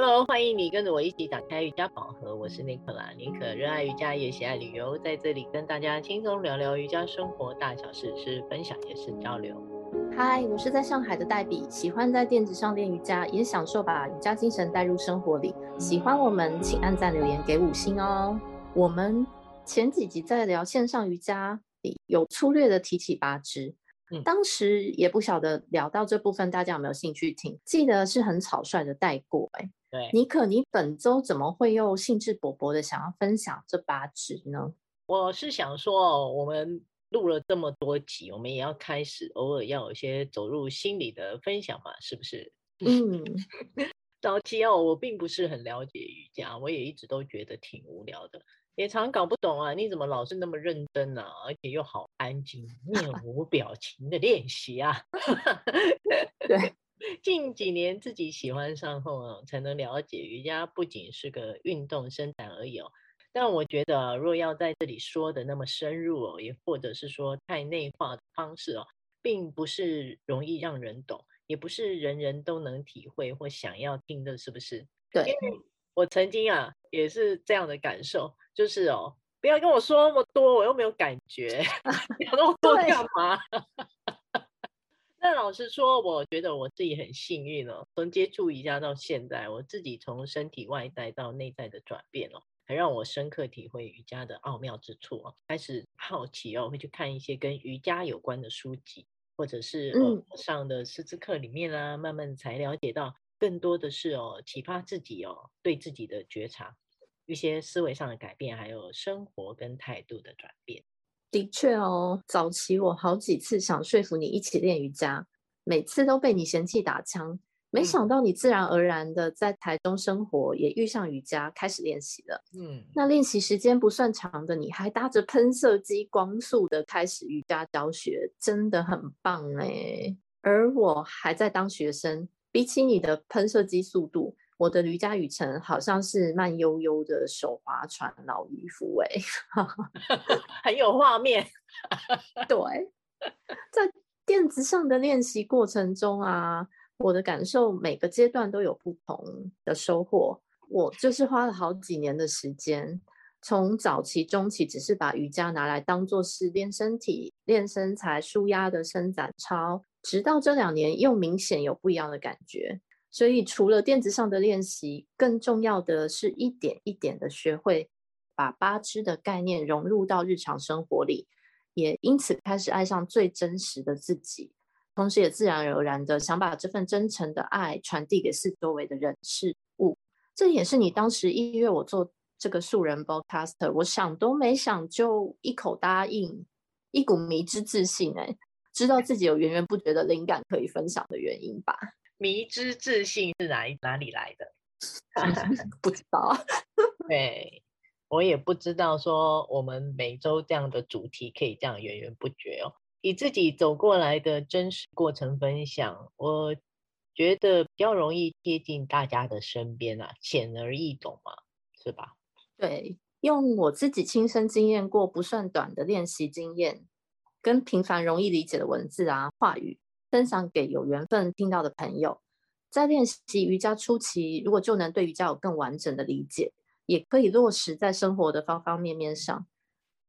Hello，欢迎你跟着我一起打开瑜伽宝盒。我是尼可拉。尼可热爱瑜伽也喜爱旅游，在这里跟大家轻松聊聊瑜伽生活大小事，是分享也是交流。嗨，我是在上海的黛比，喜欢在垫子上练瑜伽，也享受把瑜伽精神带入生活里。喜欢我们，请按赞留言给五星哦。我们前几集在聊线上瑜伽里，有粗略的提起八支。嗯，当时也不晓得聊到这部分，大家有没有兴趣听？记得是很草率的带过，欸，对，妮可，你本周怎么会又兴致勃勃的想要分享这八支呢？我是想说，我们录了这么多集，我们也要开始偶尔要有一些走入心里的分享嘛，是不是？嗯，早期哦，我并不是很了解瑜伽，我也一直都觉得挺无聊的。也常搞不懂啊，你怎么老是那么认真啊？而且又好安静，面无表情的练习啊。对，近几年自己喜欢上后啊，才能了解瑜伽不仅是个运动伸展而已哦。但我觉得，若要在这里说的那么深入哦，也或者是说太内化的方式哦，并不是容易让人懂，也不是人人都能体会或想要听的，是不是？对，因为我曾经啊，也是这样的感受。就是哦，不要跟我说那么多，我又没有感觉，讲那么多干嘛？那老实说，我觉得我自己很幸运哦，从接触瑜伽到现在，我自己从身体外在到内在的转变哦，还让我深刻体会瑜伽的奥妙之处哦，开始好奇哦，会去看一些跟瑜伽有关的书籍，或者是呃上的师资课里面啊，慢慢才了解到更多的是哦，启发自己哦，对自己的觉察。一些思维上的改变，还有生活跟态度的转变。的确哦，早期我好几次想说服你一起练瑜伽，每次都被你嫌弃打枪。没想到你自然而然的在台中生活，也遇上瑜伽，开始练习了。嗯，那练习时间不算长的，你还搭着喷射机光速的开始瑜伽教学，真的很棒哎。而我还在当学生，比起你的喷射机速度。我的瑜伽旅程好像是慢悠悠的手划船老渔夫哎，很有画面。对，在垫子上的练习过程中啊，我的感受每个阶段都有不同的收获。我就是花了好几年的时间，从早期、中期只是把瑜伽拿来当做是练身体、练身材、舒压的伸展操，直到这两年又明显有不一样的感觉。所以，除了垫子上的练习，更重要的是一点一点的学会把八支的概念融入到日常生活里，也因此开始爱上最真实的自己，同时也自然而然的想把这份真诚的爱传递给四周围的人事物。这也是你当时一约我做这个素人 Podcaster，我想都没想就一口答应，一股迷之自信哎，知道自己有源源不绝的灵感可以分享的原因吧。迷之自信是哪哪里来的？不知道。对，我也不知道。说我们每周这样的主题可以这样源源不绝哦。以自己走过来的真实过程分享，我觉得比较容易贴近大家的身边啊，浅而易懂嘛，是吧？对，用我自己亲身经验过不算短的练习经验，跟平凡容易理解的文字啊话语。分享给有缘分听到的朋友，在练习瑜伽初期，如果就能对瑜伽有更完整的理解，也可以落实在生活的方方面面上，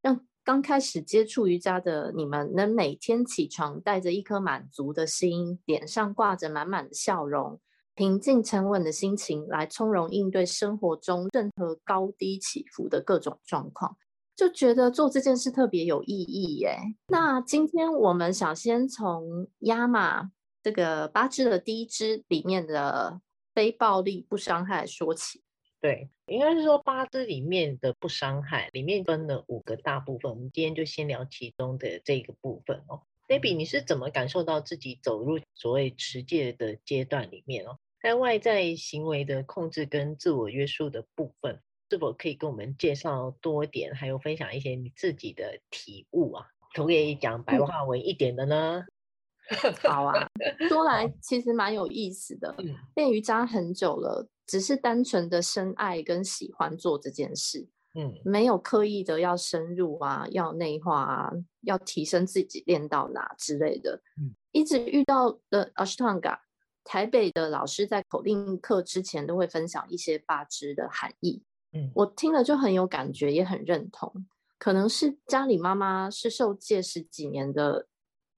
让刚开始接触瑜伽的你们能每天起床带着一颗满足的心，脸上挂着满满的笑容，平静沉稳的心情来从容应对生活中任何高低起伏的各种状况。就觉得做这件事特别有意义耶。那今天我们想先从 YAMA 这个八支的第一支里面的非暴力不伤害说起。对，应该是说八支里面的不伤害，里面分了五个大部分。我们今天就先聊其中的这个部分哦。Debbie，你是怎么感受到自己走入所谓持戒的阶段里面哦？在外在行为的控制跟自我约束的部分。是否可以跟我们介绍多点，还有分享一些你自己的体悟啊？可不可以讲白话文一点的呢？嗯、好啊，说来其实蛮有意思的。练瑜伽很久了，只是单纯的深爱跟喜欢做这件事，嗯，没有刻意的要深入啊，要内化啊，要提升自己练到哪之类的。嗯，一直遇到的 Ashtanga 台北的老师在口令课之前都会分享一些八支的含义，嗯，我听了就很有感觉，也很认同。可能是家里妈妈是受戒十几年的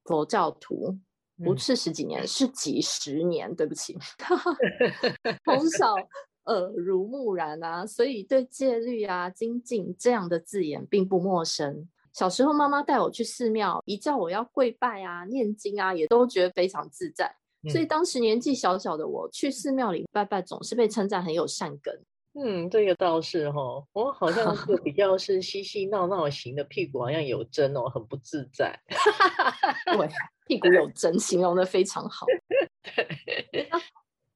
佛教徒，不是十几年，嗯、是几十年。对不起 从小耳濡目染啊，所以对戒律啊、精进这样的字眼并不陌生。小时候妈妈带我去寺庙，一叫我要跪拜啊、念经啊，也都觉得非常自在。所以当时年纪小小的我去寺庙里拜拜，总是被称赞很有善根。嗯，这个倒是哦，我好像 是比较是嬉嬉闹闹型的，屁股好像有针哦，很不自在。对，屁股有针，形容的非常好。对，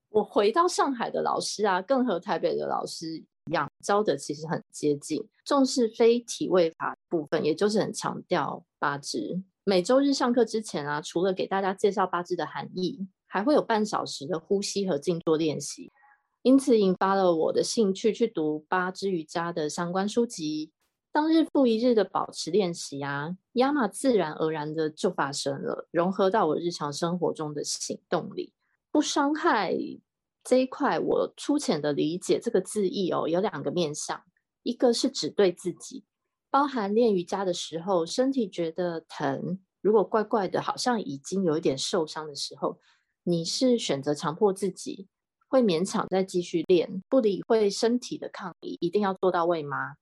我回到上海的老师啊，更和台北的老师一样，教的其实很接近，重视非体位法部分，也就是很强调八支。每周日上课之前啊，除了给大家介绍八支的含义。还会有半小时的呼吸和静坐练习，因此引发了我的兴趣，去读八支瑜伽的相关书籍。当日复一日的保持练习啊，Yama 自然而然的就发生了，融合到我日常生活中的行动里。不伤害这一块，我粗浅的理解这个字义哦，有两个面向，一个是只对自己，包含练瑜伽的时候，身体觉得疼，如果怪怪的，好像已经有一点受伤的时候。你是选择强迫自己，会勉强再继续练，不理会身体的抗议，一定要做到位吗？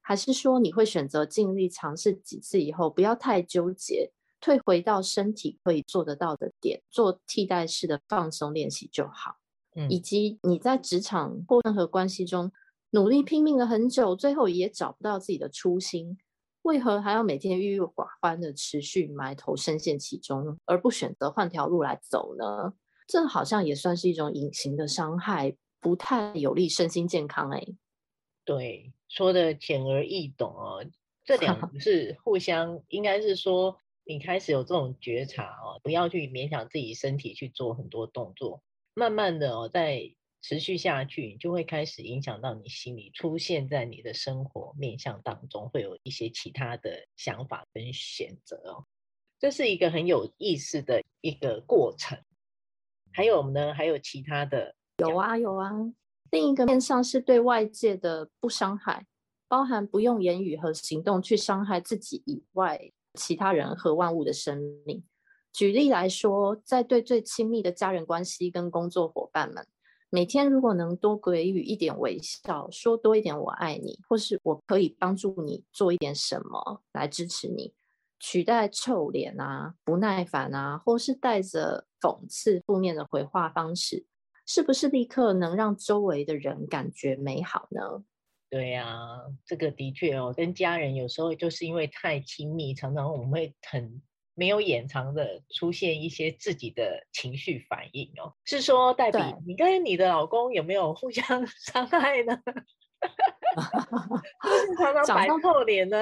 还是说你会选择尽力尝试几次以后，不要太纠结，退回到身体可以做得到的点，做替代式的放松练习就好？嗯，以及你在职场或任何关系中努力拼命了很久，最后也找不到自己的初心。为何还要每天郁郁寡欢的持续埋头深陷其中，而不选择换条路来走呢？这好像也算是一种隐形的伤害，不太有利身心健康。哎，对，说的浅而易懂哦。这两个 是互相，应该是说你开始有这种觉察哦，不要去勉强自己身体去做很多动作，慢慢的哦，在。持续下去，你就会开始影响到你心里，出现在你的生活面向当中，会有一些其他的想法跟选择哦。这是一个很有意思的一个过程。还有呢，还有其他的？有啊，有啊。另一个面向是对外界的不伤害，包含不用言语和行动去伤害自己以外其他人和万物的生命。举例来说，在对最亲密的家人关系跟工作伙伴们。每天如果能多给予一点微笑，说多一点“我爱你”，或是我可以帮助你做一点什么来支持你，取代臭脸啊、不耐烦啊，或是带着讽刺、负面的回话方式，是不是立刻能让周围的人感觉美好呢？对呀、啊，这个的确哦，跟家人有时候就是因为太亲密，常常我们会很。没有掩藏的出现一些自己的情绪反应哦，是说黛比，你跟你的老公有没有互相 伤害呢？常常 摆臭脸呢？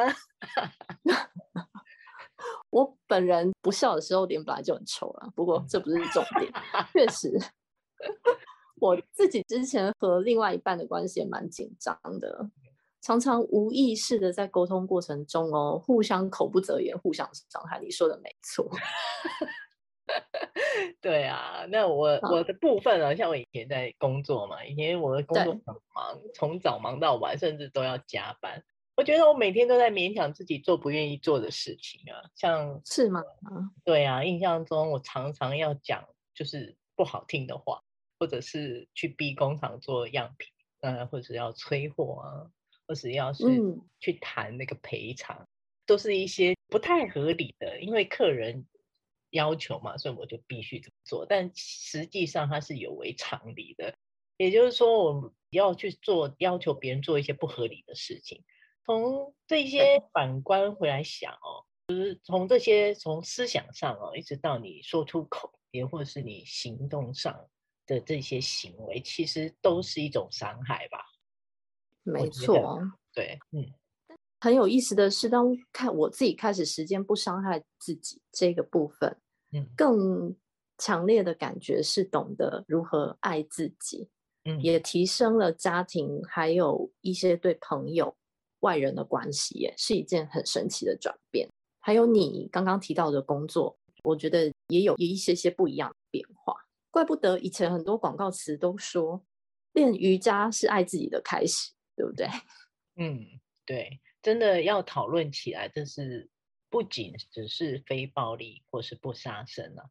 我本人不笑的时候脸本来就很臭了，不过这不是重点。确实，我自己之前和另外一半的关系也蛮紧张的。常常无意识的在沟通过程中哦，互相口不择言，互相伤害。你说的没错。对啊，那我我的部分啊，像我以前在工作嘛，以前我的工作很忙，从早忙到晚，甚至都要加班。我觉得我每天都在勉强自己做不愿意做的事情啊，像是吗？对啊，印象中我常常要讲就是不好听的话，或者是去逼工厂做样品，呃，或者是要催货啊。或是要是去谈那个赔偿，嗯，都是一些不太合理的，因为客人要求嘛，所以我就必须这么做。但实际上它是有违常理的，也就是说，我要去做要求别人做一些不合理的事情。从这些反观回来想哦，就是从这些从思想上哦，一直到你说出口，也或者是你行动上的这些行为，其实都是一种伤害吧。没错，对，嗯，很有意思的是，当看我自己开始实践不伤害自己这个部分，嗯，更强烈的感觉是懂得如何爱自己，嗯，也提升了家庭，还有一些对朋友、外人的关系，也是一件很神奇的转变。还有你刚刚提到的工作，我觉得也有一些些不一样的变化。怪不得以前很多广告词都说练瑜伽是爱自己的开始，对不对？嗯，对，真的要讨论起来，这是不仅只是非暴力或是不杀生啊，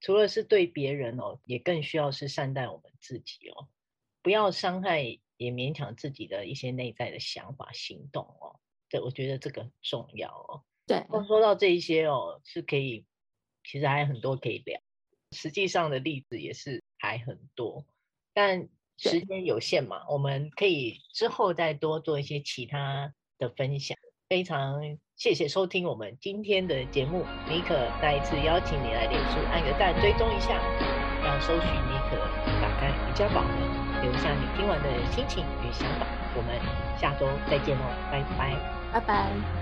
除了是对别人哦，也更需要是善待我们自己哦，不要伤害也勉强自己的一些内在的想法行动哦。对，我觉得这个很重要哦。对，说到这一些哦，是可以，其实还有很多可以聊。实际上的例子也是还很多，但时间有限嘛，我们可以之后再多做一些其他的分享。非常谢谢收听我们今天的节目，妮可再一次邀请你来脸书按个赞，追踪一下，让搜寻妮可打开瑜伽宝盒，留下你听完的心情与想法。我们下周再见喽，拜拜，拜拜。